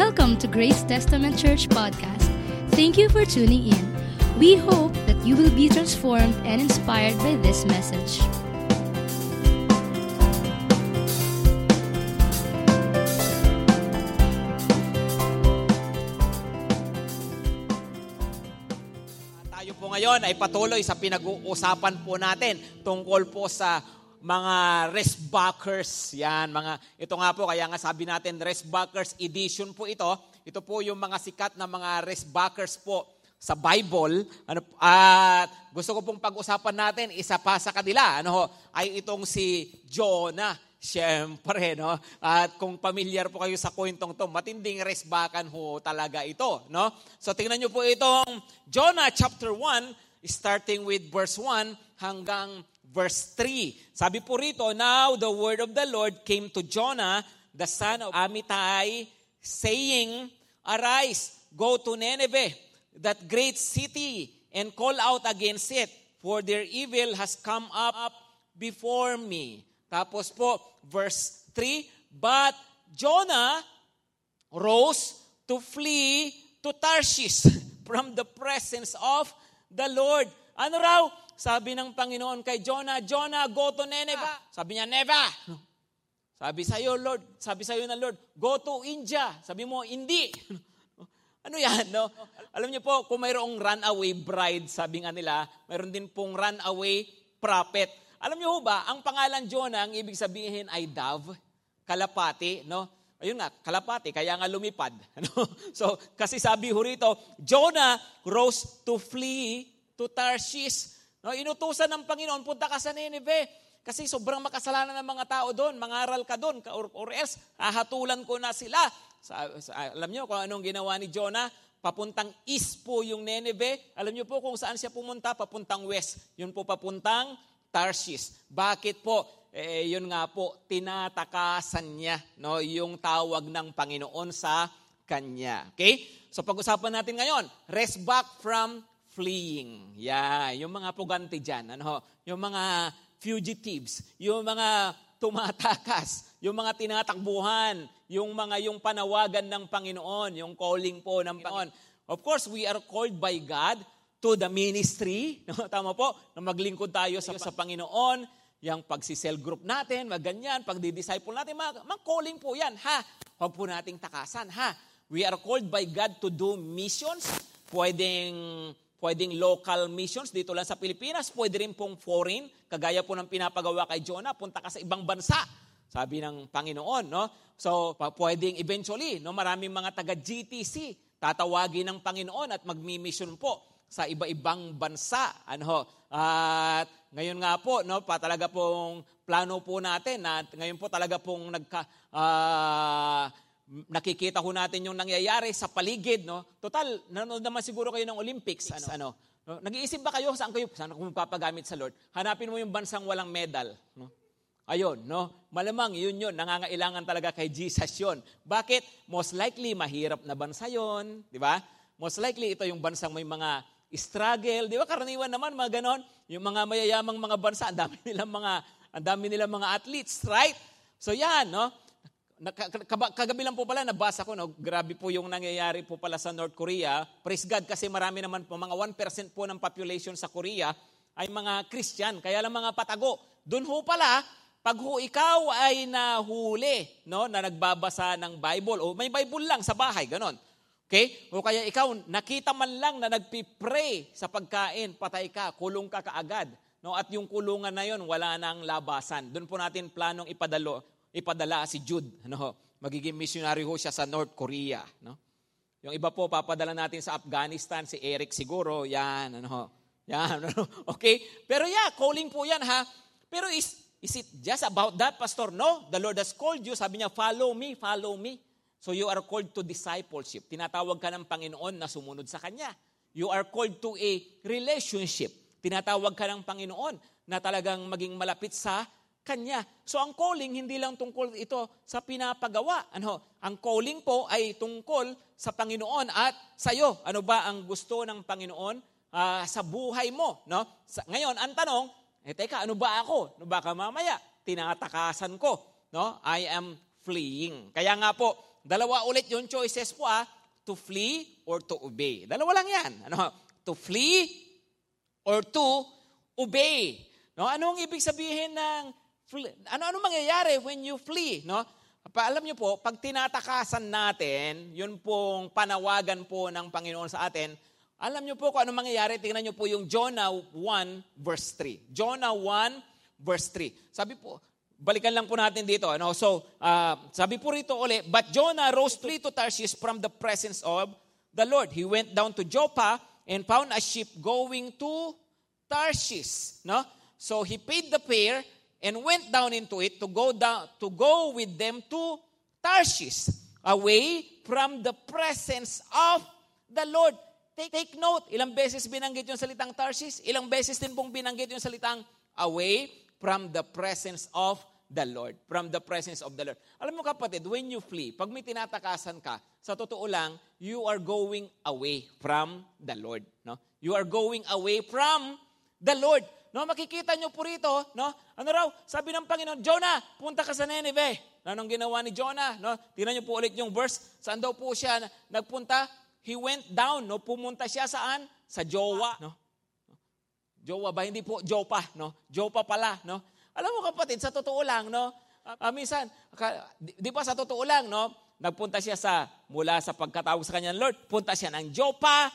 Welcome to Grace Testament Church Podcast. Thank you for tuning in. We hope that you will be transformed and inspired by this message. Tayo po ngayon ay patuloy sa pinag-uusapan po natin tungkol po sa mga restbackers. Yan, mga, ito nga po, kaya nga sabi natin, restbackers edition po ito. Ito po yung mga sikat na mga restbackers po sa Bible. Ano, at gusto ko pong pag-usapan natin, isa pa sa kanila, ano ho, ay itong si Jonah. Siyempre, no? At kung familiar po kayo sa kwentong to, matinding resbakan ho talaga ito, no? So tingnan niyo po itong Jonah chapter 1, starting with verse 1 hanggang verse 3. Sabi po rito, Now the word of the Lord came to Jonah, the son of Amittai, saying, Arise, go to Nineveh, that great city, and call out against it, for their evil has come up before me. Tapos po, verse 3, But Jonah rose to flee to Tarshish from the presence of the Lord. Ano raw? Sabi ng Panginoon kay Jonah, Jonah, go to Nineveh. Sabi niya, never. Sabi sa iyo, Lord, sabi sa iyo ng Lord, go to India. Sabi mo, hindi. Ano yan, no? Alam niyo po, kung mayroong runaway bride, sabi nga nila, mayroon din pong runaway prophet. Alam niyo ba, ang pangalan Jonah, ang ibig sabihin ay dove, kalapati, no? Ayun nga, kalapati, kaya nga lumipad. Ano? So, kasi sabi ho rito, Jonah rose to flee to Tarshish. No, inutusan ng Panginoon, punta ka sa Nineveh. Kasi sobrang makasalanan ng mga tao doon, mangaral ka doon, or, or else, hahatulan ko na sila. Sa, sa, alam niyo kung anong ginawa ni Jonah? Papuntang east po yung Nineveh. Alam niyo po kung saan siya pumunta? Papuntang west. Yun po papuntang Tarshish. Bakit po? Eh, yun nga po, tinatakasan niya no, yung tawag ng Panginoon sa kanya. Okay? So pag-usapan natin ngayon, rest back from fleeing. Yeah, yung mga puganti dyan. Ano, yung mga fugitives, yung mga tumatakas, yung mga tinatakbuhan, yung mga yung panawagan ng Panginoon, yung calling po ng Panginoon. Of course, we are called by God to the ministry. No? Tama po, na maglingkod tayo sa, sa Panginoon, yung pagsisel group natin, maganyan, pagdi-disciple natin, mga, mga calling po yan, ha? Huwag po nating takasan, ha? We are called by God to do missions, pwedeng pwedeng local missions dito lang sa Pilipinas, pwede rin pong foreign, kagaya po ng pinapagawa kay Jonah, punta ka sa ibang bansa. Sabi ng Panginoon, no? So, pwedeng eventually, no, maraming mga taga GTC tatawagin ng Panginoon at magmi-mission po sa iba-ibang bansa. Ano? At ngayon nga po, no, pa talaga pong plano po natin na ngayon po talaga pong nagka uh, nakikita ho natin yung nangyayari sa paligid, no? Total, nanonood naman siguro kayo ng Olympics, ano? ano? No? Nag-iisip ba kayo saan kayo saan kung papagamit sa Lord? Hanapin mo yung bansang walang medal, no? Ayun, no? Malamang yun yun, nangangailangan talaga kay Jesus yun. Bakit? Most likely, mahirap na bansa yun, di ba? Most likely, ito yung bansang may mga struggle, di ba? Karaniwan naman, mga ganon. Yung mga mayayamang mga bansa, ang dami nilang mga, ang dami nilang mga athletes, right? So yan, no? Kagabi lang po pala, nabasa ko, no? grabe po yung nangyayari po pala sa North Korea. Praise God, kasi marami naman po, mga 1% po ng population sa Korea ay mga Christian, kaya lang mga patago. Doon ho pala, pag ho ikaw ay nahuli, no, na nagbabasa ng Bible, o may Bible lang sa bahay, ganon. Okay? O kaya ikaw, nakita man lang na nagpipray sa pagkain, patay ka, kulong ka kaagad. No? At yung kulungan na yon wala nang labasan. Doon po natin planong ipadalo, ipadala si Jude. Ano? Magiging missionary ho siya sa North Korea. No? Yung iba po, papadala natin sa Afghanistan, si Eric siguro, yan. Ano? Yan. Ano? Okay? Pero yeah, calling po yan ha. Pero is, is it just about that, Pastor? No. The Lord has called you. Sabi niya, follow me, follow me. So you are called to discipleship. Tinatawag ka ng Panginoon na sumunod sa Kanya. You are called to a relationship. Tinatawag ka ng Panginoon na talagang maging malapit sa Kanya. So ang calling, hindi lang tungkol ito sa pinapagawa. Ano? Ang calling po ay tungkol sa Panginoon at sa iyo. Ano ba ang gusto ng Panginoon uh, sa buhay mo? No? Sa, ngayon, ang tanong, eh teka, ano ba ako? Ano ba ka mamaya? Tinatakasan ko. No? I am fleeing. Kaya nga po, dalawa ulit yung choices po ah, to flee or to obey. Dalawa lang yan. Ano? To flee or to obey. No? Ano ang ibig sabihin ng ano ano mangyayari when you flee, no? Pa, alam niyo po, pag tinatakasan natin, yun pong panawagan po ng Panginoon sa atin, alam niyo po kung ano mangyayari, tingnan niyo po yung Jonah 1 verse 3. Jonah 1 verse 3. Sabi po, balikan lang po natin dito. Ano? So, uh, sabi po rito uli, But Jonah rose flee to Tarshish from the presence of the Lord. He went down to Joppa and found a ship going to Tarshish. No? So he paid the fare and went down into it to go down to go with them to Tarshish, away from the presence of the Lord. Take, take note, ilang beses binanggit yung salitang Tarshish, ilang beses din pong binanggit yung salitang away from the presence of the Lord. From the presence of the Lord. Alam mo kapatid, when you flee, pag may tinatakasan ka, sa totoo lang, you are going away from the Lord. No? You are going away from the Lord. No, makikita nyo po rito, no? Ano raw? Sabi ng Panginoon, Jonah, punta ka sa Nineveh. Anong ginawa ni Jonah? No? Tingnan niyo po ulit yung verse. Saan daw po siya nagpunta? He went down, no? Pumunta siya saan? Sa Jowa, no? Jowa ba? Hindi po Jopa, no? Jopa pala, no? Alam mo kapatid, sa totoo lang, no? Uh, minsan, di, di ba sa totoo lang, no? Nagpunta siya sa, mula sa pagkatawag sa kanyang Lord, punta siya ng Jopa,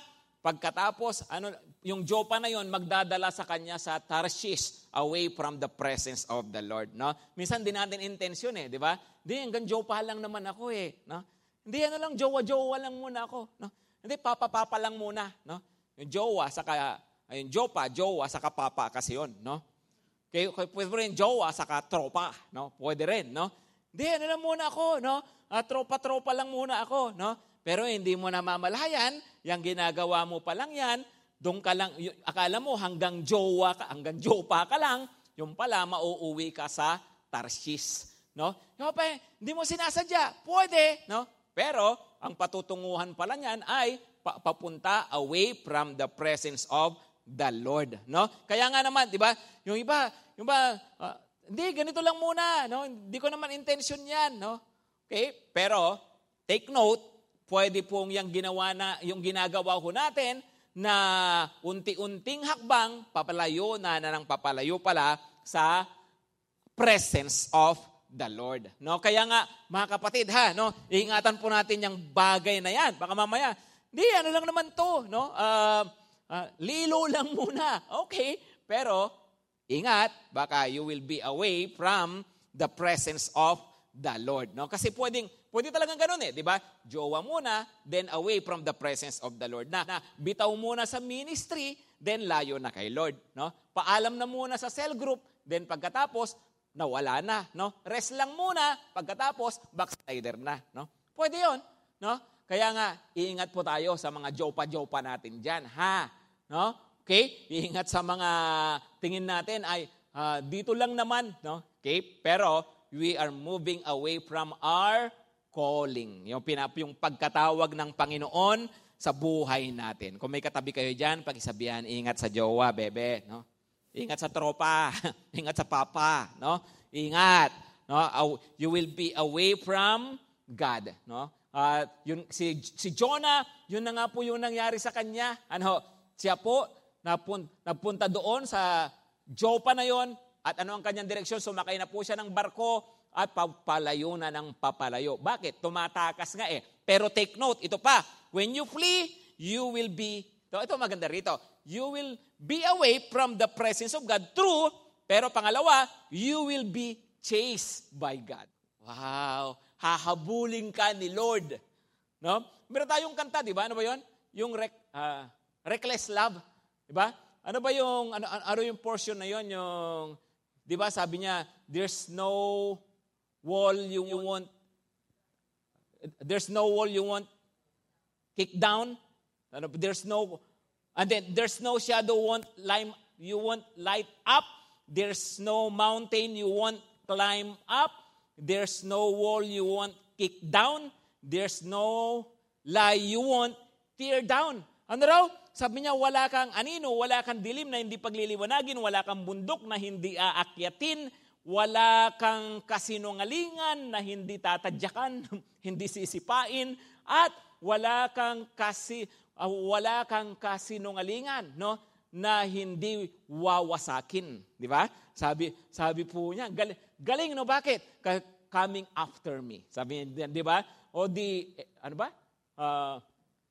pagkatapos, ano, yung Jopa na yon magdadala sa kanya sa Tarshish away from the presence of the Lord. No? Minsan din natin intensyon eh, di ba? Hindi, hanggang Jopa lang naman ako eh. No? Hindi, ano lang, jowa-jowa lang muna ako. No? Hindi, papa-papa lang muna. No? Yung jowa, saka, ayun, jopa, jowa, saka papa kasi yon no? Okay, pwede rin jowa, saka tropa. No? Pwede rin, no? Hindi, ano lang muna ako, no? Uh, tropa-tropa lang muna ako, no? Pero hindi mo na mamalayan, yung ginagawa mo pa lang yan, doon ka lang, akala mo hanggang jowa ka, hanggang jopa ka lang, yung pala mauuwi ka sa Tarshish. No? Yung pa, hindi mo sinasadya. Pwede, no? Pero ang patutunguhan pala niyan ay papunta away from the presence of the Lord, no? Kaya nga naman, 'di ba? Yung iba, yung ba uh, hindi ganito lang muna, no? Hindi ko naman intention 'yan, no? Okay? Pero take note, pwede pong yung ginawa na yung ginagawa ko natin na unti-unting hakbang, papalayo na na papalayo pala sa presence of the Lord. No? Kaya nga, mga kapatid, ha, no, iingatan po natin yung bagay na yan. Baka mamaya, di, ano lang naman to, no? Uh, uh, lilo lang muna. Okay, pero ingat, baka you will be away from the presence of the Lord. No? Kasi pwedeng, pwede talagang ganun eh, di ba? Jowa muna, then away from the presence of the Lord. Na, na bitaw muna sa ministry, then layo na kay Lord. No? Paalam na muna sa cell group, then pagkatapos, nawala na. No? Rest lang muna, pagkatapos, backslider na. No? Pwede yon No? Kaya nga, iingat po tayo sa mga jopa-jopa natin dyan. Ha? No? Okay? Iingat sa mga tingin natin ay uh, dito lang naman. No? Okay? Pero we are moving away from our calling. Yung, pinap, yung pagkatawag ng Panginoon sa buhay natin. Kung may katabi kayo dyan, pakisabihan, ingat sa jowa, bebe. No? Ingat sa tropa. ingat sa papa. No? Ingat. No? You will be away from God. No? Uh, yun, si, si Jonah, yun na nga po yung nangyari sa kanya. Ano, siya po, napun, napunta doon sa Jopa na yon, at ano ang kanyang direksyon? Sumakay na po siya ng barko at papalayo na ng papalayo. Bakit? Tumatakas nga eh. Pero take note, ito pa, when you flee, you will be, ito, ito maganda rito, you will be away from the presence of God. True, pero pangalawa, you will be chased by God. Wow, hahabulin ka ni Lord. No? Meron tayong kanta, di ba? Ano ba yon? Yung rec, uh, reckless love. Di ba? Ano ba yung, ano, ano yung portion na yon? Yung, Di ba sabi niya, there's no wall you want, there's no wall you want kick down. Ano, there's no, and then there's no shadow want lime, you want light up. There's no mountain you want climb up. There's no wall you want kick down. There's no lie you want tear down. Ano raw? Sabi niya, wala kang anino, wala kang dilim na hindi pagliliwanagin, wala kang bundok na hindi aakyatin, wala kang kasinungalingan na hindi tatadyakan, hindi sisipain, at wala kang kasi uh, wala kang kasinungalingan, no? na hindi wawasakin, di ba? Sabi sabi po niya, galing, galing no bakit? Coming after me. Sabi niya, di ba? O di eh, ano ba? Uh,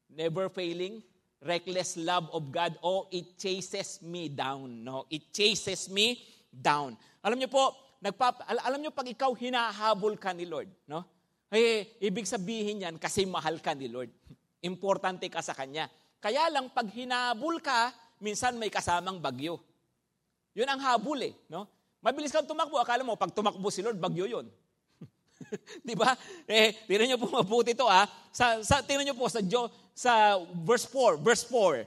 never failing reckless love of God, oh, it chases me down. No? It chases me down. Alam niyo po, nagpap al- alam niyo pag ikaw hinahabol ka ni Lord, no? Eh, ibig sabihin yan kasi mahal ka ni Lord. Importante ka sa Kanya. Kaya lang pag hinabol ka, minsan may kasamang bagyo. Yun ang habol eh. No? Mabilis kang tumakbo. Akala mo, pag tumakbo si Lord, bagyo yun. Di ba? Eh, tingnan niyo po mabuti ito ah. Sa, sa, tingnan niyo po sa, Jo, sa verse 4. Verse 4.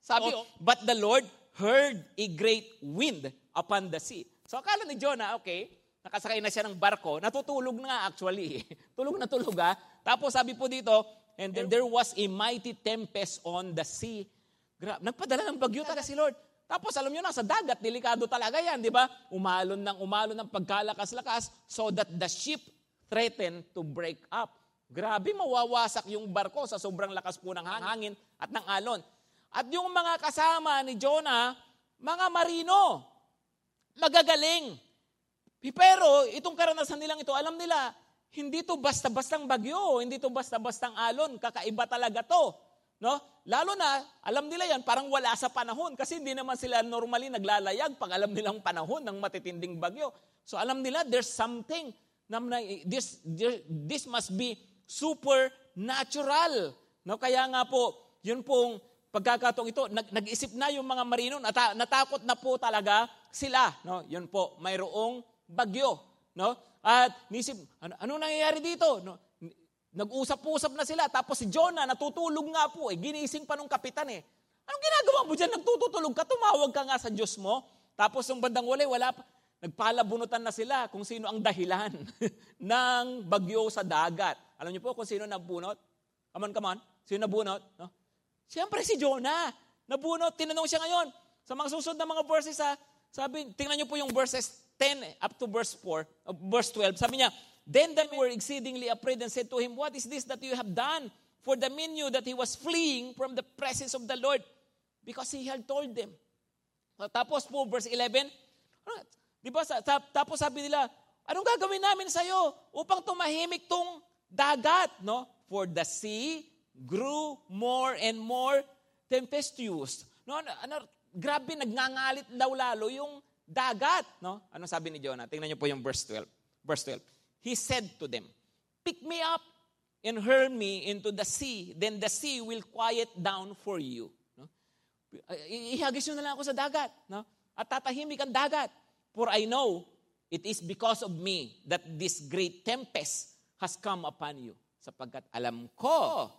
Sabi, oh, but the Lord heard a great wind upon the sea. So akala ni Jonah, okay, nakasakay na siya ng barko, natutulog na nga actually. tulog na tulog ha. Tapos sabi po dito, and then there was a mighty tempest on the sea. Gra- nagpadala ng bagyo talaga si Lord. Tapos alam nyo na, sa dagat, delikado talaga yan, di ba? Umalon ng umalon ng pagkalakas-lakas so that the ship threatened to break up. Grabe, mawawasak yung barko sa sobrang lakas po ng hangin at ng alon. At yung mga kasama ni Jonah, mga marino, magagaling. Pero itong karanasan nilang ito, alam nila, hindi to basta-bastang bagyo, hindi to basta-bastang alon, kakaiba talaga to. No? Lalo na, alam nila yan, parang wala sa panahon kasi hindi naman sila normally naglalayag pag alam nilang panahon ng matitinding bagyo. So alam nila, there's something, na, this, this must be supernatural. No, kaya nga po, yun pong pagkakataong ito, nag, nag-isip na yung mga marino, nata, natakot na po talaga sila. No? Yun po, mayroong bagyo. No? At nisip, ano, ano nangyayari dito? No? Nag-usap-usap na sila. Tapos si Jonah, natutulog nga po. Eh. Ginising pa nung kapitan eh. Anong ginagawa mo dyan? Nagtutulog ka, tumawag ka nga sa Diyos mo. Tapos yung bandang wala, wala pa. Nagpalabunutan na sila kung sino ang dahilan ng bagyo sa dagat. Alam niyo po kung sino nabunot? Come on, come on. Sino nabunot? No? Siyempre si Jonah. Nabunot. Tinanong siya ngayon. Sa mga susunod na mga verses ha, sabi, tingnan niyo po yung verses 10 up to verse 4, uh, verse 12. Sabi niya, Then they were exceedingly afraid and said to him, What is this that you have done? For the men knew that he was fleeing from the presence of the Lord because he had told them. Tapos po, verse 11, ano, di ba, tapos sabi nila, anong gagawin namin sa iyo upang tumahimik tong dagat, no? For the sea grew more and more tempestuous. No, ano, ano, grabe, nagngangalit daw lalo yung dagat. No? Ano sabi ni Jonah? Tingnan niyo po yung verse 12. Verse 12. He said to them, Pick me up and hurl me into the sea, then the sea will quiet down for you. No? Ihagis nyo na lang ako sa dagat. No? At tatahimik ang dagat. For I know it is because of me that this great tempest has come upon you. Sapagkat alam ko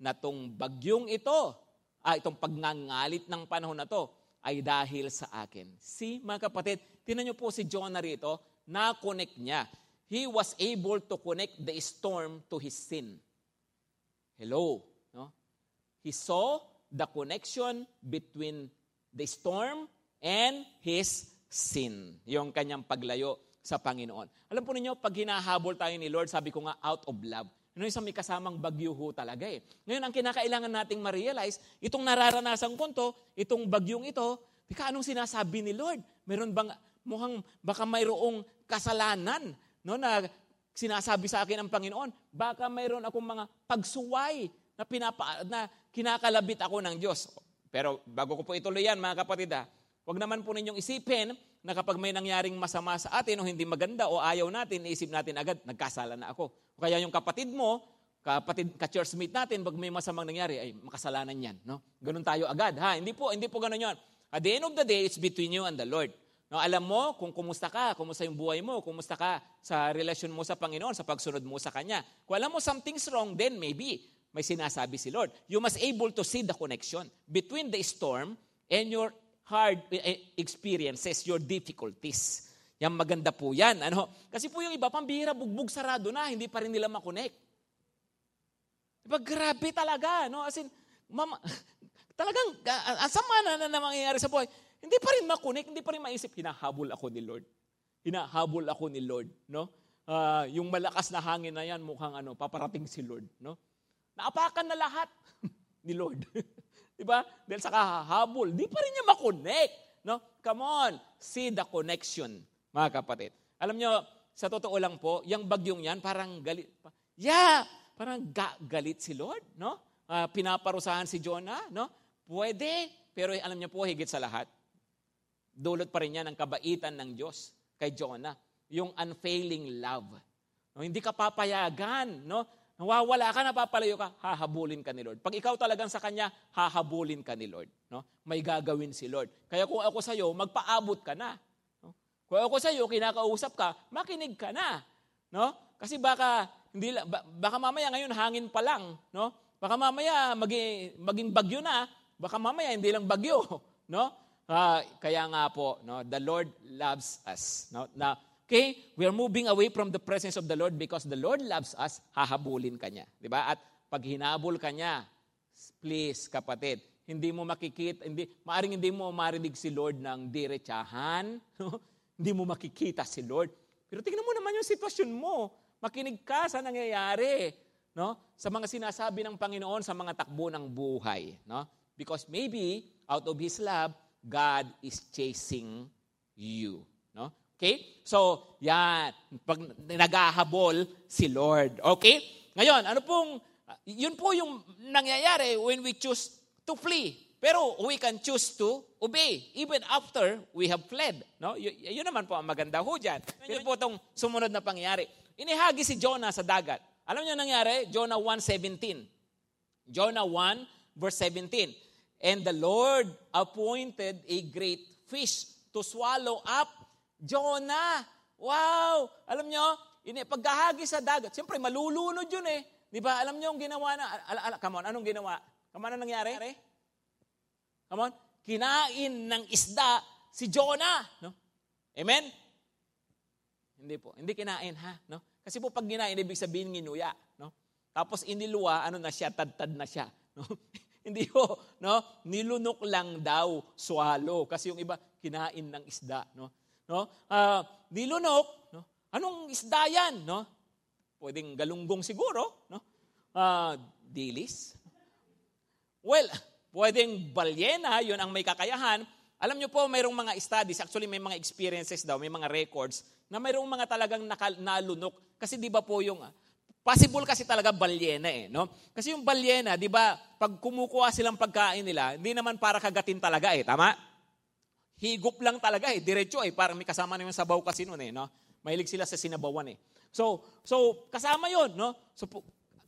na tong bagyong ito, ah, itong pagngangalit ng panahon na to, ay dahil sa akin. See, mga kapatid, tinan niyo po si Jonah rito, na-connect niya. He was able to connect the storm to his sin. Hello. No? He saw the connection between the storm and his sin. Yung kanyang paglayo sa Panginoon. Alam po ninyo, pag hinahabol tayo ni Lord, sabi ko nga, out of love. Ano yung may kasamang bagyo ho talaga eh. Ngayon, ang kinakailangan nating ma-realize, itong nararanasan ko to, itong bagyong ito, tika anong sinasabi ni Lord? Meron bang, mukhang baka mayroong kasalanan no, na sinasabi sa akin ng Panginoon. Baka mayroon akong mga pagsuway na, pinapa, na kinakalabit ako ng Diyos. Pero bago ko po ituloy yan, mga kapatid, ha, huwag naman po ninyong isipin na kapag may nangyaring masama sa atin o hindi maganda o ayaw natin, isip natin agad, nagkasala na ako. O kaya yung kapatid mo, kapatid, ka-churchmate natin, pag may masamang nangyari, ay makasalanan yan. No? Ganun tayo agad. Ha? Hindi po, hindi po ganun yon. At the end of the day, it's between you and the Lord. No, alam mo kung kumusta ka, kumusta yung buhay mo, kumusta ka sa relasyon mo sa Panginoon, sa pagsunod mo sa Kanya. Kung alam mo something's wrong, then maybe may sinasabi si Lord. You must able to see the connection between the storm and your hard eh, eh, experiences, your difficulties. Yan maganda po yan. Ano? Kasi po yung iba, pambihira, bugbog sarado na, hindi pa rin nila makonect. Diba, grabe talaga. No? As in, mama, talagang, uh, sama na na, na mangyayari sa buhay. Hindi pa rin makunik, hindi pa rin maisip, hinahabol ako ni Lord. hinahabol ako ni Lord, no? Uh, yung malakas na hangin na yan, mukhang ano, paparating si Lord, no? Naapakan na lahat ni Lord. di ba? Dahil sa kahabol, di pa rin niya makonect, no? Come on, see the connection, mga kapatid. Alam niyo, sa totoo lang po, yung bagyong yan, parang galit. Yeah, parang ga- galit si Lord, no? Uh, pinaparusahan si Jonah, no? Pwede, pero alam niyo po, higit sa lahat, dulot pa rin yan ng kabaitan ng Diyos kay Jonah. Yung unfailing love. No, hindi ka papayagan, no? Nawawala ka, napapalayo ka, hahabulin ka ni Lord. Pag ikaw talagang sa Kanya, hahabulin ka ni Lord. No? May gagawin si Lord. Kaya kung ako sa iyo, magpaabot ka na. No? Kung ako sa iyo, kinakausap ka, makinig ka na. No? Kasi baka, hindi, baka mamaya ngayon hangin pa lang. No? Baka mamaya maging, maging bagyo na. Baka mamaya hindi lang bagyo. No? Uh, kaya nga po, no, the Lord loves us. No? Na, okay, we are moving away from the presence of the Lord because the Lord loves us, hahabulin ka niya. Di ba? At pag hinabol ka niya, please, kapatid, hindi mo makikita, hindi, maaring hindi mo marinig si Lord ng diretsahan, hindi mo makikita si Lord. Pero tingnan mo naman yung sitwasyon mo. Makinig ka sa nangyayari. No? Sa mga sinasabi ng Panginoon sa mga takbo ng buhay. No? Because maybe, out of His love, God is chasing you. Okay? So, yan. Pag nagahabol si Lord. Okay? Ngayon, ano pong, yun po yung nangyayari when we choose to flee. Pero we can choose to obey even after we have fled. No? Y- yun naman po ang maganda ho dyan. Yun po itong sumunod na pangyayari. Inihagi si Jonah sa dagat. Alam niyo nangyari? Jonah 1.17. Jonah 1 verse 17. And the Lord appointed a great fish to swallow up Jonah. Wow! Alam nyo, ini pagkahagi sa dagat, siyempre malulunod yun eh. Di ba? Alam nyo ang ginawa na, ala, ala, come on, anong ginawa? Come on, anong nangyari? Come on, kinain ng isda si Jonah. No? Amen? Hindi po, hindi kinain ha. No? Kasi po pag ginain, ibig sabihin nginuya. No? Tapos iniluwa, ano na siya, tad-tad na siya. No? Hindi ho, no? Nilunok lang daw swallow kasi yung iba kinain ng isda, no? No? Uh, nilunok, no? Anong isda 'yan, no? Pwedeng galunggong siguro, no? Uh, dilis. Well, pwedeng balyena, 'yun ang may kakayahan. Alam niyo po, mayroong mga studies, actually may mga experiences daw, may mga records, na mayroong mga talagang nakal- nalunok. Kasi di ba po yung, Possible kasi talaga balyena eh, no? Kasi yung balyena, 'di ba, pag kumukuha silang pagkain nila, hindi naman para kagatin talaga eh, tama? Higop lang talaga eh, diretso eh, parang may kasama naman sabaw kasi noon eh, no? Mahilig sila sa sinabawan eh. So, so kasama 'yon, no? So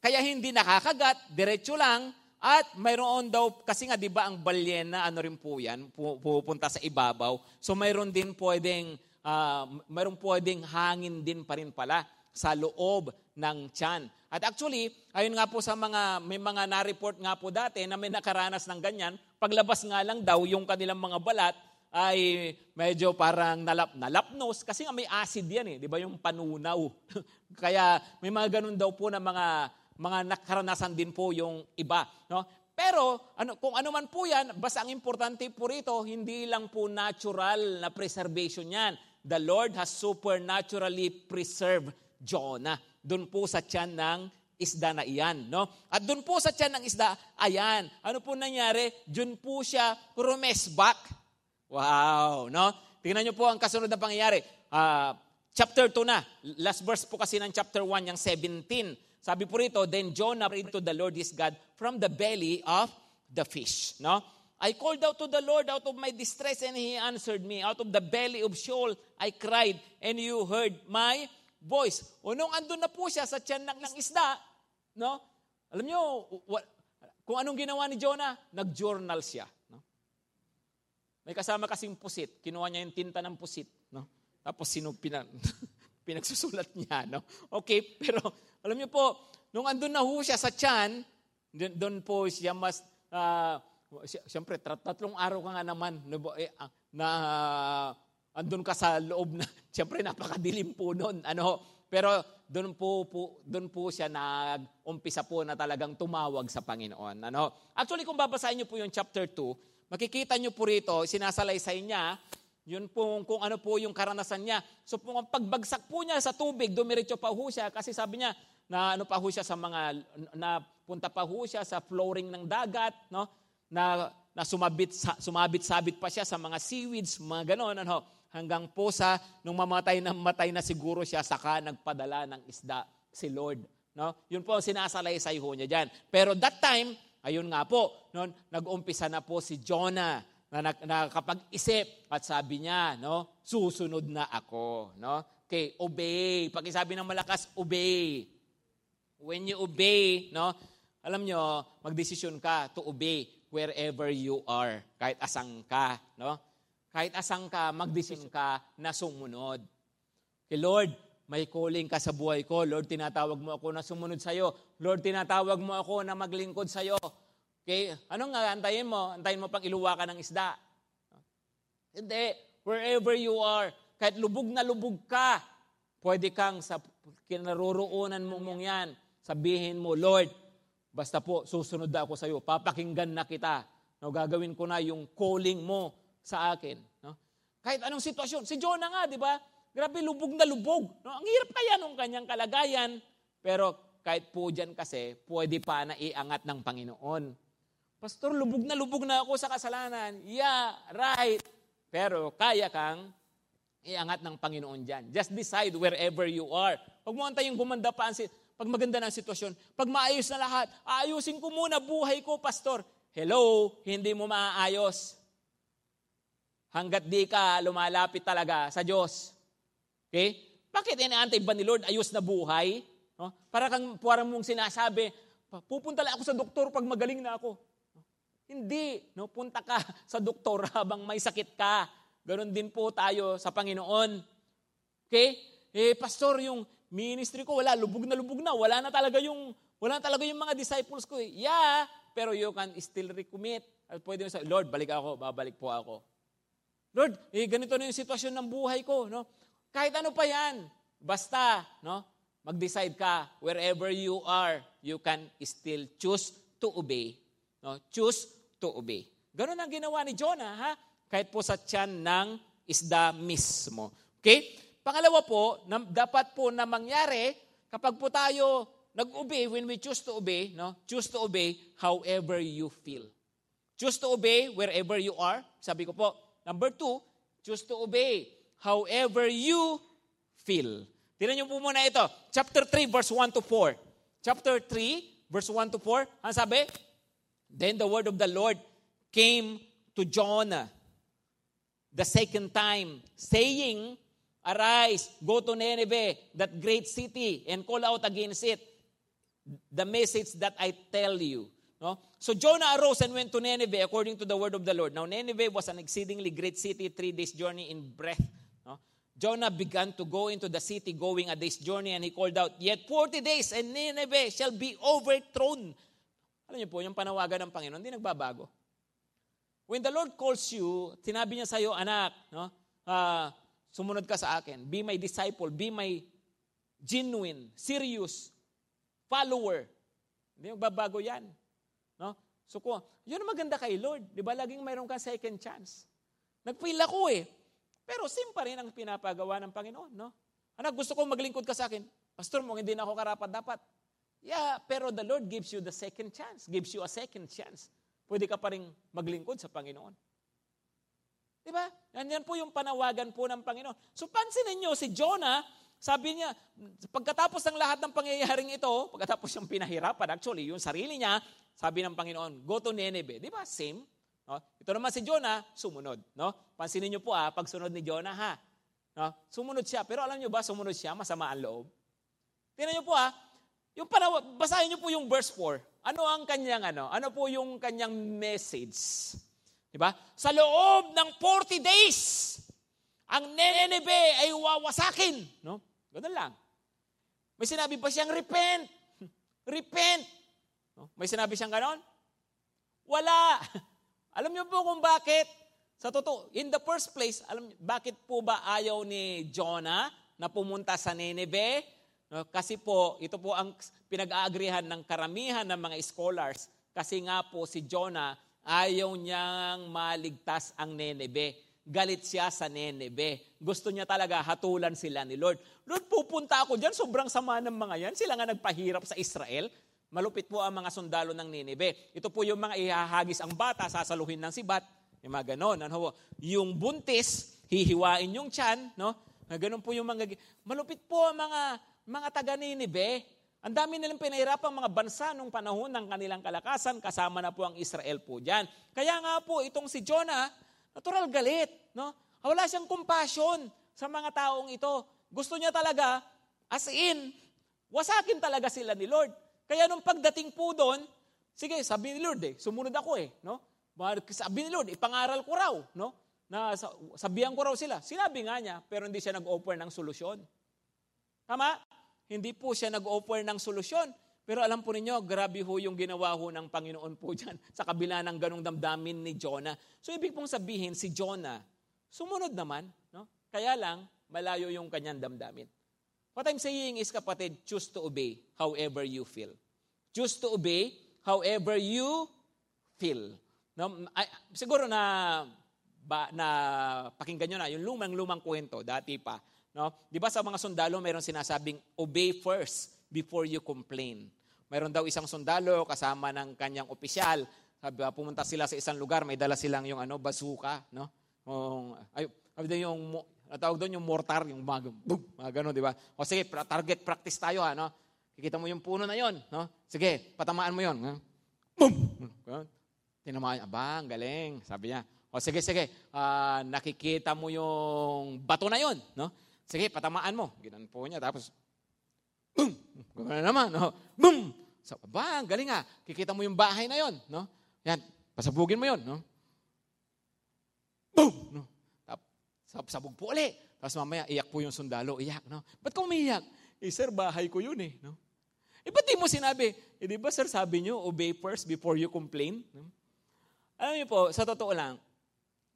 kaya hindi nakakagat, diretso lang at mayroon daw kasi nga 'di ba ang balyena ano rin po 'yan, pupunta sa ibabaw. So mayroon din pwedeng uh, mayroon pwedeng hangin din pa rin pala sa loob ng tiyan. At actually, ayon nga po sa mga, may mga na-report nga po dati na may nakaranas ng ganyan, paglabas nga lang daw yung kanilang mga balat ay medyo parang nalap, nalapnos kasi nga may acid yan eh, di ba yung panunaw. Kaya may mga ganun daw po na mga mga nakaranasan din po yung iba, no? Pero ano, kung ano man po yan, basta ang importante po rito, hindi lang po natural na preservation yan. The Lord has supernaturally preserved Jonah. Doon po sa tiyan ng isda na iyan. No? At doon po sa tiyan ng isda, ayan. Ano po nangyari? Doon po siya rumesbak. Wow. No? Tingnan niyo po ang kasunod na pangyayari. Uh, chapter 2 na. Last verse po kasi ng chapter 1, yung 17. Sabi po rito, Then Jonah prayed to the Lord his God from the belly of the fish. No? I called out to the Lord out of my distress and He answered me. Out of the belly of Sheol I cried and you heard my voice. O nung andun na po siya sa tiyan ng, ng isda, no? Alam niyo, what, kung anong ginawa ni Jonah, nag-journal siya. No? May kasama kasing pusit. Kinuha niya yung tinta ng pusit. No? Tapos sino pina, pinagsusulat niya. No? Okay, pero alam niyo po, nung andun na ho siya sa tiyan, doon po siya mas, uh, siyempre, tatlong araw ka nga naman eh, ah, na, na andun ka sa loob na, siyempre napakadilim po noon. Ano, pero doon po, po, doon po siya nag-umpisa po na talagang tumawag sa Panginoon. Ano? Actually, kung babasahin niyo po yung chapter 2, makikita niyo po rito, sinasalaysay niya Yun po kung ano po yung karanasan niya. So po, ang pagbagsak po niya sa tubig, dumiretso pa ho siya kasi sabi niya na ano pa ho siya sa mga, na punta pa ho siya sa flooring ng dagat, no? na, na sumabit, sumabit-sabit pa siya sa mga seaweeds, mga ganon, ano? hanggang po sa nung mamatay na matay na siguro siya, saka nagpadala ng isda si Lord. No? Yun po ang sinasalaysay ho niya dyan. Pero that time, ayun nga po, no, nag-umpisa na po si Jonah na nakakapag-isip at sabi niya, no, susunod na ako, no? Okay, obey. Pag sabi ng malakas, obey. When you obey, no, alam nyo, magdesisyon ka to obey wherever you are. Kahit asang ka, no? Kahit asang ka, magdesisyon ka na sumunod. Okay, Lord, may calling ka sa buhay ko. Lord, tinatawag mo ako na sumunod sa iyo. Lord, tinatawag mo ako na maglingkod sa iyo. Okay? Anong nga antayin mo? Antayin mo pang iluwa ka ng isda. Hindi. Wherever you are, kahit lubog na lubog ka, pwede kang sa kinaroroonan mo mong yan, sabihin mo, Lord, basta po, susunod ako sa iyo. Papakinggan na kita. No, gagawin ko na yung calling mo sa akin. No? Kahit anong sitwasyon. Si Jonah nga, di ba? Grabe, lubog na lubog. No? Ang hirap kaya nung kanyang kalagayan. Pero kahit po dyan kasi, pwede pa na iangat ng Panginoon. Pastor, lubog na lubog na ako sa kasalanan. Yeah, right. Pero kaya kang iangat ng Panginoon dyan. Just decide wherever you are. Huwag mo antay yung gumanda pa ang pag maganda na ang sitwasyon. Pag maayos na lahat, ayusin ko muna buhay ko, Pastor. Hello, hindi mo maaayos. Hanggat di ka lumalapit talaga sa Diyos. Okay? Bakit inaantay ba ni Lord ayos na buhay? No? Para kang parang mong sinasabi, pupunta lang ako sa doktor pag magaling na ako. Hindi. No? Punta ka sa doktor habang may sakit ka. Ganon din po tayo sa Panginoon. Okay? Eh, pastor, yung ministry ko, wala, lubog na lubog na. Wala na talaga yung, wala na talaga yung mga disciples ko. Eh. Yeah, pero you can still recommit. At pwede mo sa, Lord, balik ako, babalik po ako. Lord, eh, ganito na yung sitwasyon ng buhay ko. No? Kahit ano pa yan, basta, no? mag-decide ka, wherever you are, you can still choose to obey. No? Choose to obey. Ganun ang ginawa ni Jonah, ha? Kahit po sa tiyan ng isda mismo. Okay? Pangalawa po, na, dapat po na mangyari kapag po tayo nag-obey, when we choose to obey, no? choose to obey however you feel. Choose to obey wherever you are. Sabi ko po, number two, choose to obey however you feel. Tignan niyo po muna ito. Chapter 3, verse 1 to 4. Chapter 3, verse 1 to 4. Ang sabi? Then the word of the Lord came to Jonah the second time, saying, Arise, go to Nineveh, that great city, and call out against it the message that I tell you. No? So Jonah arose and went to Nineveh according to the word of the Lord. Now Nineveh was an exceedingly great city, three days journey in breadth. Jonah began to go into the city, going a day's journey, and he called out, Yet 40 days, and Nineveh shall be overthrown. Alam niyo po, yung panawagan ng Panginoon, hindi nagbabago. When the Lord calls you, tinabi niya sa iyo, anak, no? Uh, sumunod ka sa akin. Be my disciple. Be my genuine, serious follower. Hindi magbabago yan. No? So, kung, yun ang maganda kay Lord. Di ba? Laging mayroon ka second chance. Nagpil ako eh. Pero sim pa rin ang pinapagawa ng Panginoon. No? Anak, gusto ko maglingkod ka sa akin. Pastor mo, hindi na ako karapat dapat. Yeah, pero the Lord gives you the second chance, gives you a second chance. Pwede ka pa rin maglingkod sa Panginoon. Di ba? Yan, po yung panawagan po ng Panginoon. So pansinin nyo, si Jonah, sabi niya, pagkatapos ng lahat ng pangyayaring ito, pagkatapos siyang pinahirapan, actually, yung sarili niya, sabi ng Panginoon, go to Nineveh. Di ba? Same. No? Ito naman si Jonah, sumunod. No? Pansinin niyo po ah, pagsunod ni Jonah ha. No? Sumunod siya. Pero alam niyo ba, sumunod siya, masama ang loob. Tingnan niyo po ah, yung panawa, basahin niyo po yung verse 4. Ano ang kanyang ano? Ano po yung kanyang message? 'Di ba? Sa loob ng 40 days, ang Nineveh ay wawasakin, no? Ganun lang. May sinabi pa siyang repent. Repent. No? May sinabi siyang ganon? Wala. alam niyo po kung bakit? Sa totoo, in the first place, alam niyo, bakit po ba ayaw ni Jonah na pumunta sa Nineveh? No, kasi po, ito po ang pinag-aagrihan ng karamihan ng mga scholars kasi nga po si Jonah ayaw niyang maligtas ang Nineveh. galit siya sa Nineveh. Gusto niya talaga hatulan sila ni Lord. Lord, pupunta ako dyan, sobrang sama ng mga yan. Sila nga nagpahirap sa Israel. Malupit po ang mga sundalo ng Nineveh. Ito po yung mga ihahagis ang bata, sasaluhin ng sibat. Yung mga ganon. Ano, yung buntis, hihiwain yung tiyan. No? Ganon po yung mga... Malupit po ang mga, mga taga Nineveh. Ang dami nilang pinahirapang mga bansa nung panahon ng kanilang kalakasan, kasama na po ang Israel po dyan. Kaya nga po, itong si Jonah, Natural galit, no? Wala siyang compassion sa mga taong ito. Gusto niya talaga, as in, wasakin talaga sila ni Lord. Kaya nung pagdating po doon, sige, sabi ni Lord eh, sumunod ako eh, no? Sabi ni Lord, ipangaral ko raw, no? Na sabihan ko raw sila. Sinabi nga niya, pero hindi siya nag-offer ng solusyon. Tama? Hindi po siya nag-offer ng solusyon. Pero alam po ninyo, grabe ho yung ginawa ho ng Panginoon po dyan sa kabila ng ganong damdamin ni Jonah. So ibig pong sabihin, si Jonah, sumunod naman. No? Kaya lang, malayo yung kanyang damdamin. What I'm saying is, kapatid, choose to obey however you feel. Choose to obey however you feel. No, ay, siguro na ba, na pakinggan nyo na yung lumang-lumang kwento dati pa. No? 'Di ba sa mga sundalo mayroon sinasabing obey first before you complain. Mayroon daw isang sundalo kasama ng kanyang opisyal. Sabi, pumunta sila sa isang lugar, may dala silang yung ano, bazooka, no? Yung, ay, yung, natawag doon yung mortar, yung mga, boom, mga gano'n, di ba? O sige, target practice tayo, ha, no? Kikita mo yung puno na yon, no? Sige, patamaan mo yon. Boom! Tinamaan, aba, ang galing, sabi niya. O sige, sige, uh, nakikita mo yung bato na yon, no? Sige, patamaan mo. Ginan po niya, tapos boom! Gano'n naman, no? Boom! So, ba, ang galing nga. Kikita mo yung bahay na yon, no? Yan, pasabugin mo yon, no? Boom! No? Tap, sabog po ulit. Tapos mamaya, iyak po yung sundalo. Iyak, no? Ba't ka umiyak? Eh, sir, bahay ko yun eh, no? Eh, ba't di mo sinabi? Eh, di ba, sir, sabi nyo, obey first before you complain? No? Alam niyo po, sa totoo lang,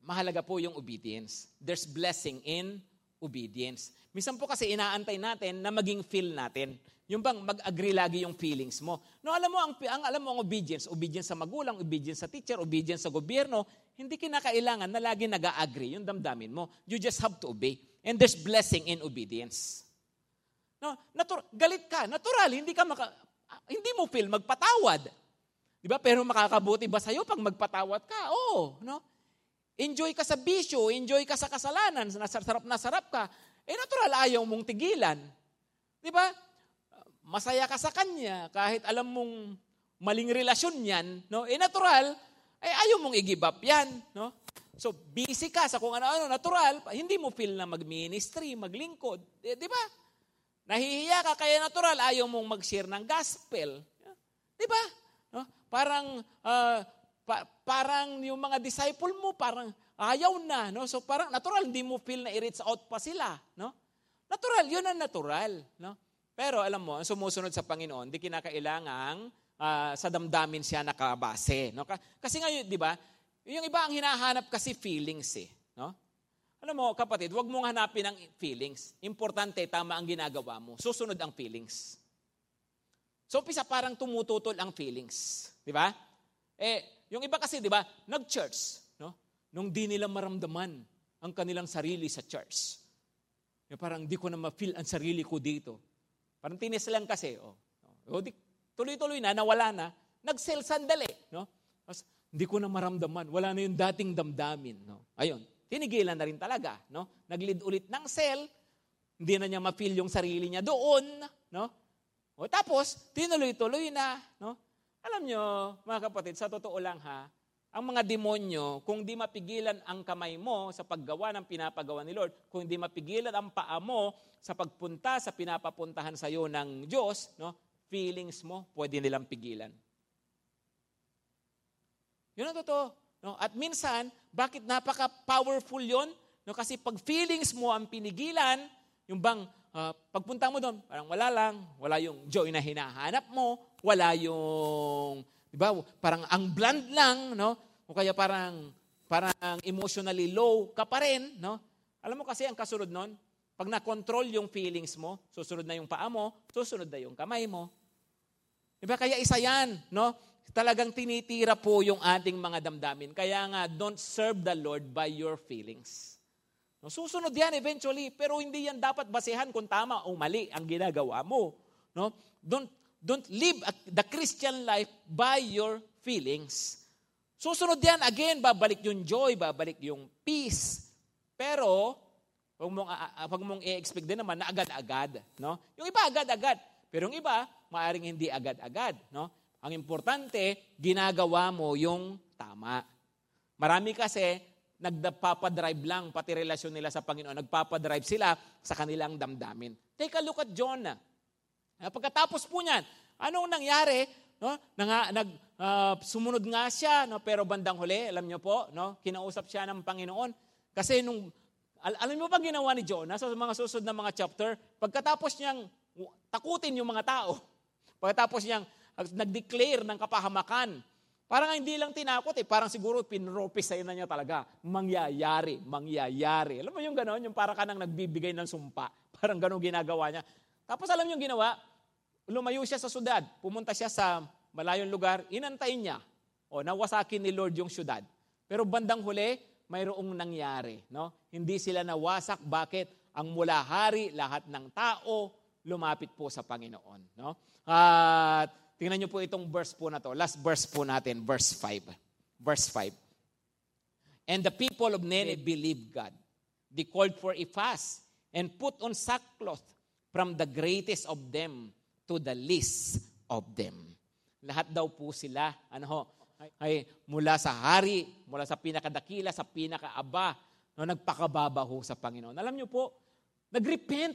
mahalaga po yung obedience. There's blessing in obedience. Minsan po kasi inaantay natin na maging feel natin. Yung bang mag-agree lagi yung feelings mo. No, alam mo, ang, ang, alam mo ang obedience, obedience sa magulang, obedience sa teacher, obedience sa gobyerno, hindi kinakailangan na lagi nag-agree yung damdamin mo. You just have to obey. And there's blessing in obedience. No, natur- galit ka, natural, hindi ka maka, hindi mo feel magpatawad. Di ba? Pero makakabuti ba sa'yo pag magpatawad ka? Oo, no? Enjoy ka sa bisyo, enjoy ka sa kasalanan, nasarap na sarap ka. Eh natural, ayaw mong tigilan. Di ba? masaya ka sa kanya, kahit alam mong maling relasyon yan, no? eh natural, eh ayaw mong i-give up yan. No? So busy ka sa kung ano-ano, natural, hindi mo feel na mag-ministry, maglingkod. Eh, di ba? Nahihiya ka, kaya natural, ayaw mong mag-share ng gospel. Di ba? No? Parang, uh, pa, parang yung mga disciple mo, parang ayaw na. No? So parang natural, hindi mo feel na i-reach out pa sila. No? Natural, yun ang natural. No? Pero alam mo, ang sumusunod sa Panginoon, di kinakailangang uh, sa damdamin siya nakabase. No? Kasi ngayon, di ba, yung iba ang hinahanap kasi feelings eh. No? Alam mo, kapatid, huwag mong hanapin ang feelings. Importante, tama ang ginagawa mo. Susunod ang feelings. So, pisa parang tumututol ang feelings. Di ba? Eh, yung iba kasi, di ba, nag-church. No? Nung di nila maramdaman ang kanilang sarili sa church. Yung parang di ko na ma-feel ang sarili ko dito. Parang tinis lang kasi. Oh. oh di, tuloy-tuloy na, nawala na. Nag-sell sandali. No? Mas, hindi ko na maramdaman. Wala na yung dating damdamin. No? Ayun, tinigilan na rin talaga. No? Nag-lead ulit ng sell. Hindi na niya ma-feel yung sarili niya doon. No? O tapos, tinuloy-tuloy na. No? Alam nyo, mga kapatid, sa totoo lang ha, ang mga demonyo, kung di mapigilan ang kamay mo sa paggawa ng pinapagawa ni Lord, kung di mapigilan ang paa mo sa pagpunta sa pinapapuntahan sa iyo ng Diyos, no, feelings mo, pwede nilang pigilan. Yun ang totoo. No? At minsan, bakit napaka-powerful yon? No? Kasi pag feelings mo ang pinigilan, yung bang uh, pagpunta mo doon, parang wala lang, wala yung joy na hinahanap mo, wala yung, di ba, parang ang bland lang, no? o kaya parang, parang emotionally low ka pa rin, no? Alam mo kasi ang kasunod nun, pag na-control yung feelings mo, susunod na yung paa mo, susunod na yung kamay mo. Diba? Kaya isa yan, no? Talagang tinitira po yung ating mga damdamin. Kaya nga, don't serve the Lord by your feelings. No, susunod yan eventually, pero hindi yan dapat basehan kung tama o mali ang ginagawa mo. No? Don't, don't live the Christian life by your feelings. Susunod yan, again, babalik yung joy, babalik yung peace. Pero, huwag mong, huwag mong i-expect din naman na agad-agad. No? Yung iba agad-agad. Pero yung iba, maaring hindi agad-agad. No? Ang importante, ginagawa mo yung tama. Marami kasi, nagpapadrive lang, pati relasyon nila sa Panginoon, nagpapadrive sila sa kanilang damdamin. Take a look at Jonah. Pagkatapos po niyan, anong nangyari? No? Nang, nag, uh, sumunod nga siya, no? pero bandang huli, alam niyo po, no? kinausap siya ng Panginoon. Kasi nung, al- alam niyo pa ginawa ni Jonah sa mga susunod na mga chapter? Pagkatapos niyang takutin yung mga tao, pagkatapos niyang nag-declare ng kapahamakan. Parang hindi lang tinakot eh, parang siguro pinropesay na niya talaga. Mangyayari, mangyayari. Alam mo yung gano'n, yung para ka nang nagbibigay ng sumpa. Parang gano'n ginagawa niya. Tapos alam niyo yung ginawa? Lumayo siya sa syudad, pumunta siya sa malayong lugar, inantay niya. O nawasakin ni Lord yung syudad. Pero bandang huli, mayroong nangyari. No? Hindi sila nawasak. Bakit? Ang mula hari, lahat ng tao, lumapit po sa Panginoon. No? At Tingnan niyo po itong verse po na to. Last verse po natin, verse 5. Verse 5. And the people of Nineveh believed God. They called for a fast and put on sackcloth from the greatest of them to the least of them. Lahat daw po sila, ano ho, ay mula sa hari, mula sa pinakadakila, sa pinakaaba, no, nagpakababa ho sa Panginoon. Alam niyo po, nagrepent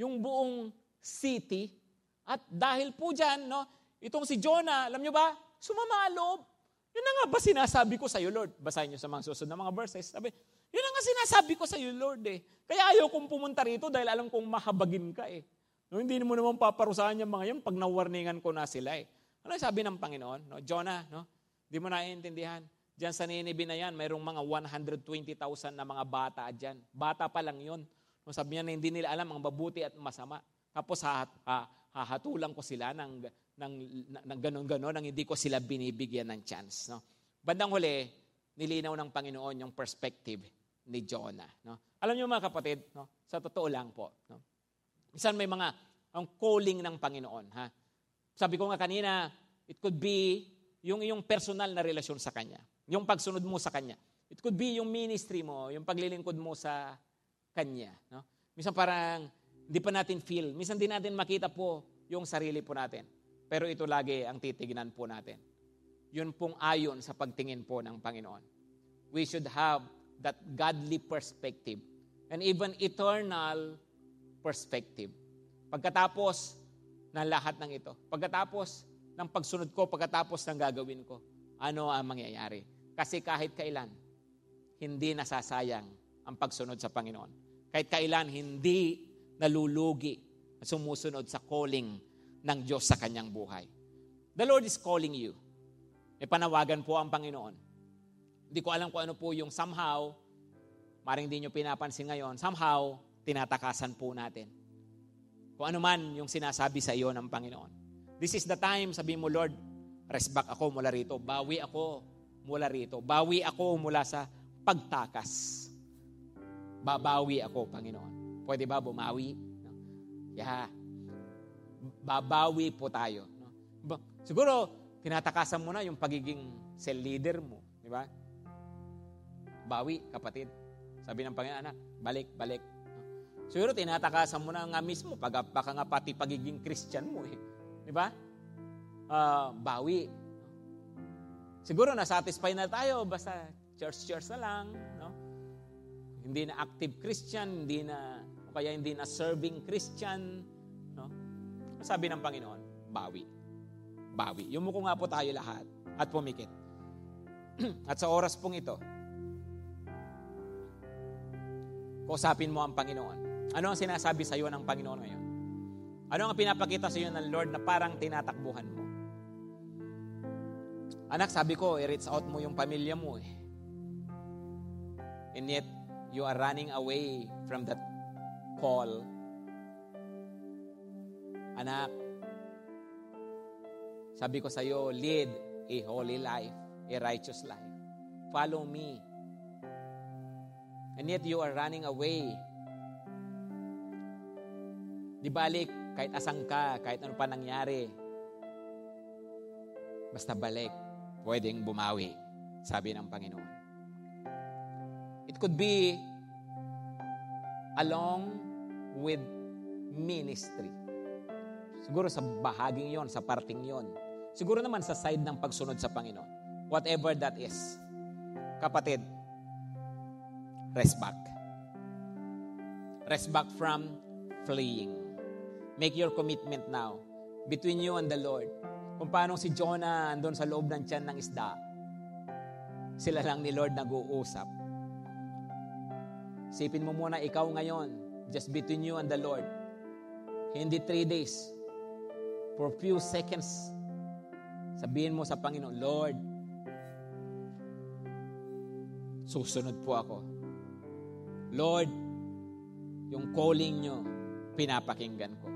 yung buong city at dahil po dyan, no, Itong si Jonah, alam nyo ba? Sumama loob. Yun na nga ba sinasabi ko sa iyo, Lord? Basahin nyo sa mga susunod na mga verses. Sabi, yun na nga sinasabi ko sa iyo, Lord eh. Kaya ayaw kong pumunta rito dahil alam kong mahabagin ka eh. No, hindi mo naman paparusahan yung mga yan pag nawarningan ko na sila eh. Ano sabi ng Panginoon? No, Jonah, no? Di mo naiintindihan. Diyan sa Nineveh na yan, mayroong mga 120,000 na mga bata dyan. Bata pa lang yun. No, sabi niya na hindi nila alam ang mabuti at masama. Tapos ha, ha, hahatulang ko sila ng, ng, ng ganon-ganon nang hindi ko sila binibigyan ng chance. No? Bandang huli, nilinaw ng Panginoon yung perspective ni Jonah. No? Alam niyo mga kapatid, no? sa totoo lang po, no? Minsan may mga, ang calling ng Panginoon. Ha? Sabi ko nga kanina, it could be yung yung personal na relasyon sa Kanya. Yung pagsunod mo sa Kanya. It could be yung ministry mo, yung paglilingkod mo sa Kanya. No? Minsan parang hindi pa natin feel. Minsan din natin makita po yung sarili po natin. Pero ito lagi ang titignan po natin. Yun pong ayon sa pagtingin po ng Panginoon. We should have that godly perspective and even eternal perspective. Pagkatapos ng lahat ng ito, pagkatapos ng pagsunod ko, pagkatapos ng gagawin ko, ano ang mangyayari? Kasi kahit kailan, hindi nasasayang ang pagsunod sa Panginoon. Kahit kailan, hindi nalulugi at sumusunod sa calling ng Diyos sa kanyang buhay. The Lord is calling you. May panawagan po ang Panginoon. Hindi ko alam kung ano po yung somehow, maring hindi nyo pinapansin ngayon, somehow, tinatakasan po natin. Kung ano man yung sinasabi sa iyo ng Panginoon. This is the time, sabi mo, Lord, rest back ako mula rito. Bawi ako mula rito. Bawi ako mula sa pagtakas. Babawi ako, Panginoon. Pwede ba bumawi? Yeah. Babawi po tayo. No? Siguro, tinatakasan mo na yung pagiging cell leader mo. Di ba? Bawi, kapatid. Sabi ng Panginoon, anak, balik, balik. Siguro, tinatakasan mo na nga mismo, pag, baka nga pati pagiging Christian mo. Eh. Di ba? Uh, bawi. Siguro, nasatisfy na tayo, basta church-church na lang. No? Hindi na active Christian, hindi na o kaya hindi na serving Christian. Sabi ng Panginoon, bawi. Bawi. Yumuko nga po tayo lahat at pumikit. at sa oras pong ito, kausapin mo ang Panginoon. Ano ang sinasabi sa iyo ng Panginoon ngayon? Ano ang pinapakita sa iyo ng Lord na parang tinatakbuhan mo? Anak, sabi ko, i-reach out mo yung pamilya mo eh. And yet, you are running away from that call, Anak, sabi ko sa iyo, lead a holy life, a righteous life. Follow me. And yet you are running away. Di balik, kahit asang ka, kahit ano pa nangyari, basta balik, pwedeng bumawi, sabi ng Panginoon. It could be along with ministry. Siguro sa bahaging yon, sa parting yon. Siguro naman sa side ng pagsunod sa Panginoon. Whatever that is. Kapatid, rest back. Rest back from fleeing. Make your commitment now between you and the Lord. Kung paano si Jonah andun sa loob ng tiyan ng isda, sila lang ni Lord nag-uusap. Sipin mo muna ikaw ngayon, just between you and the Lord. Hindi three days. For few seconds, sabihin mo sa Panginoon, Lord, susunod po ako. Lord, yung calling nyo, pinapakinggan ko.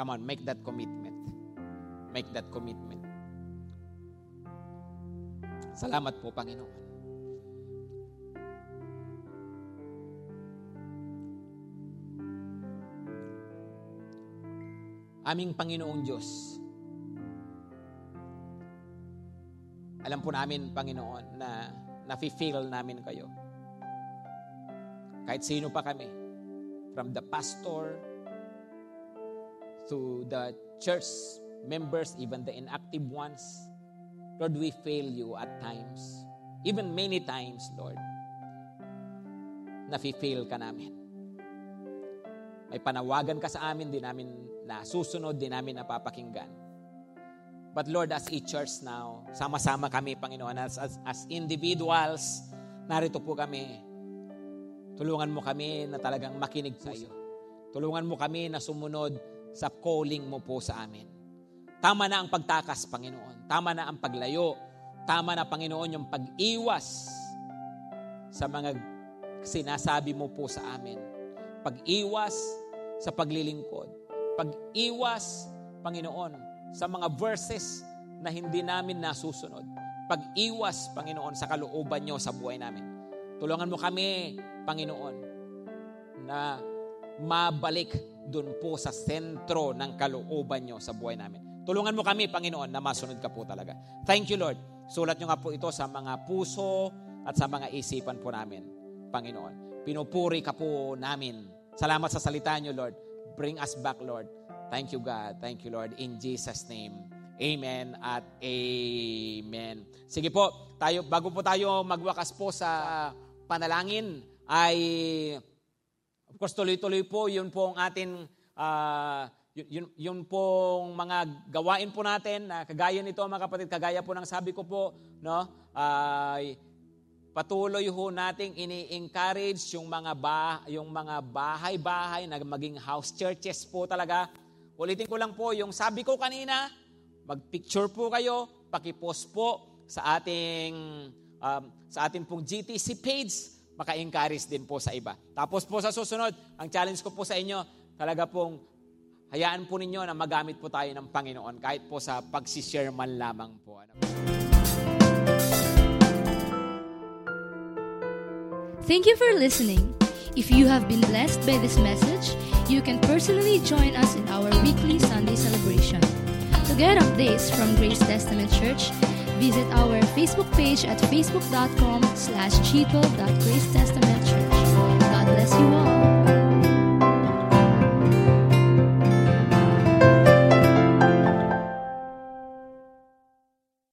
Come on, make that commitment. Make that commitment. Salamat po, Panginoon. Aming Panginoong Diyos, alam po namin, Panginoon, na nafe-feel namin kayo. Kahit sino pa kami, from the pastor, to the church members, even the inactive ones. Lord, we fail you at times. Even many times, Lord. Nafi-fail ka namin. May panawagan ka sa amin, di namin nasusunod, di namin napapakinggan. But Lord, as a church now, sama-sama kami, Panginoon, as, as, as individuals, narito po kami. Tulungan mo kami na talagang makinig sa iyo. Tulungan mo kami na sumunod sa calling mo po sa amin. Tama na ang pagtakas, Panginoon. Tama na ang paglayo. Tama na, Panginoon, yung pag-iwas sa mga sinasabi mo po sa amin. Pag-iwas sa paglilingkod. Pag-iwas, Panginoon, sa mga verses na hindi namin nasusunod. Pag-iwas, Panginoon, sa kalooban nyo sa buhay namin. Tulungan mo kami, Panginoon, na mabalik doon po sa sentro ng kalooban nyo sa buhay namin. Tulungan mo kami, Panginoon, na masunod ka po talaga. Thank you, Lord. Sulat nyo nga po ito sa mga puso at sa mga isipan po namin, Panginoon. Pinupuri ka po namin. Salamat sa salita nyo, Lord. Bring us back, Lord. Thank you, God. Thank you, Lord. In Jesus' name. Amen at amen. Sige po, tayo, bago po tayo magwakas po sa panalangin, ay Of course, tuloy-tuloy po, yun po ang atin, uh, yun, yun, pong mga gawain po natin, na uh, kagaya nito mga kapatid, kagaya po ng sabi ko po, no, uh, patuloy ho nating ini-encourage yung mga ba, yung mga bahay-bahay na maging house churches po talaga. Ulitin ko lang po yung sabi ko kanina, mag-picture po kayo, paki-post po sa ating um, sa ating pong GTC page maka-encourage din po sa iba. Tapos po sa susunod, ang challenge ko po sa inyo, talaga pong hayaan po ninyo na magamit po tayo ng Panginoon kahit po sa pagsishare man lamang po. Ano? Thank you for listening. If you have been blessed by this message, you can personally join us in our weekly Sunday celebration. To get updates from Grace Testament Church, visit our Facebook page at facebook.com slash g12.gracetestamentchurch.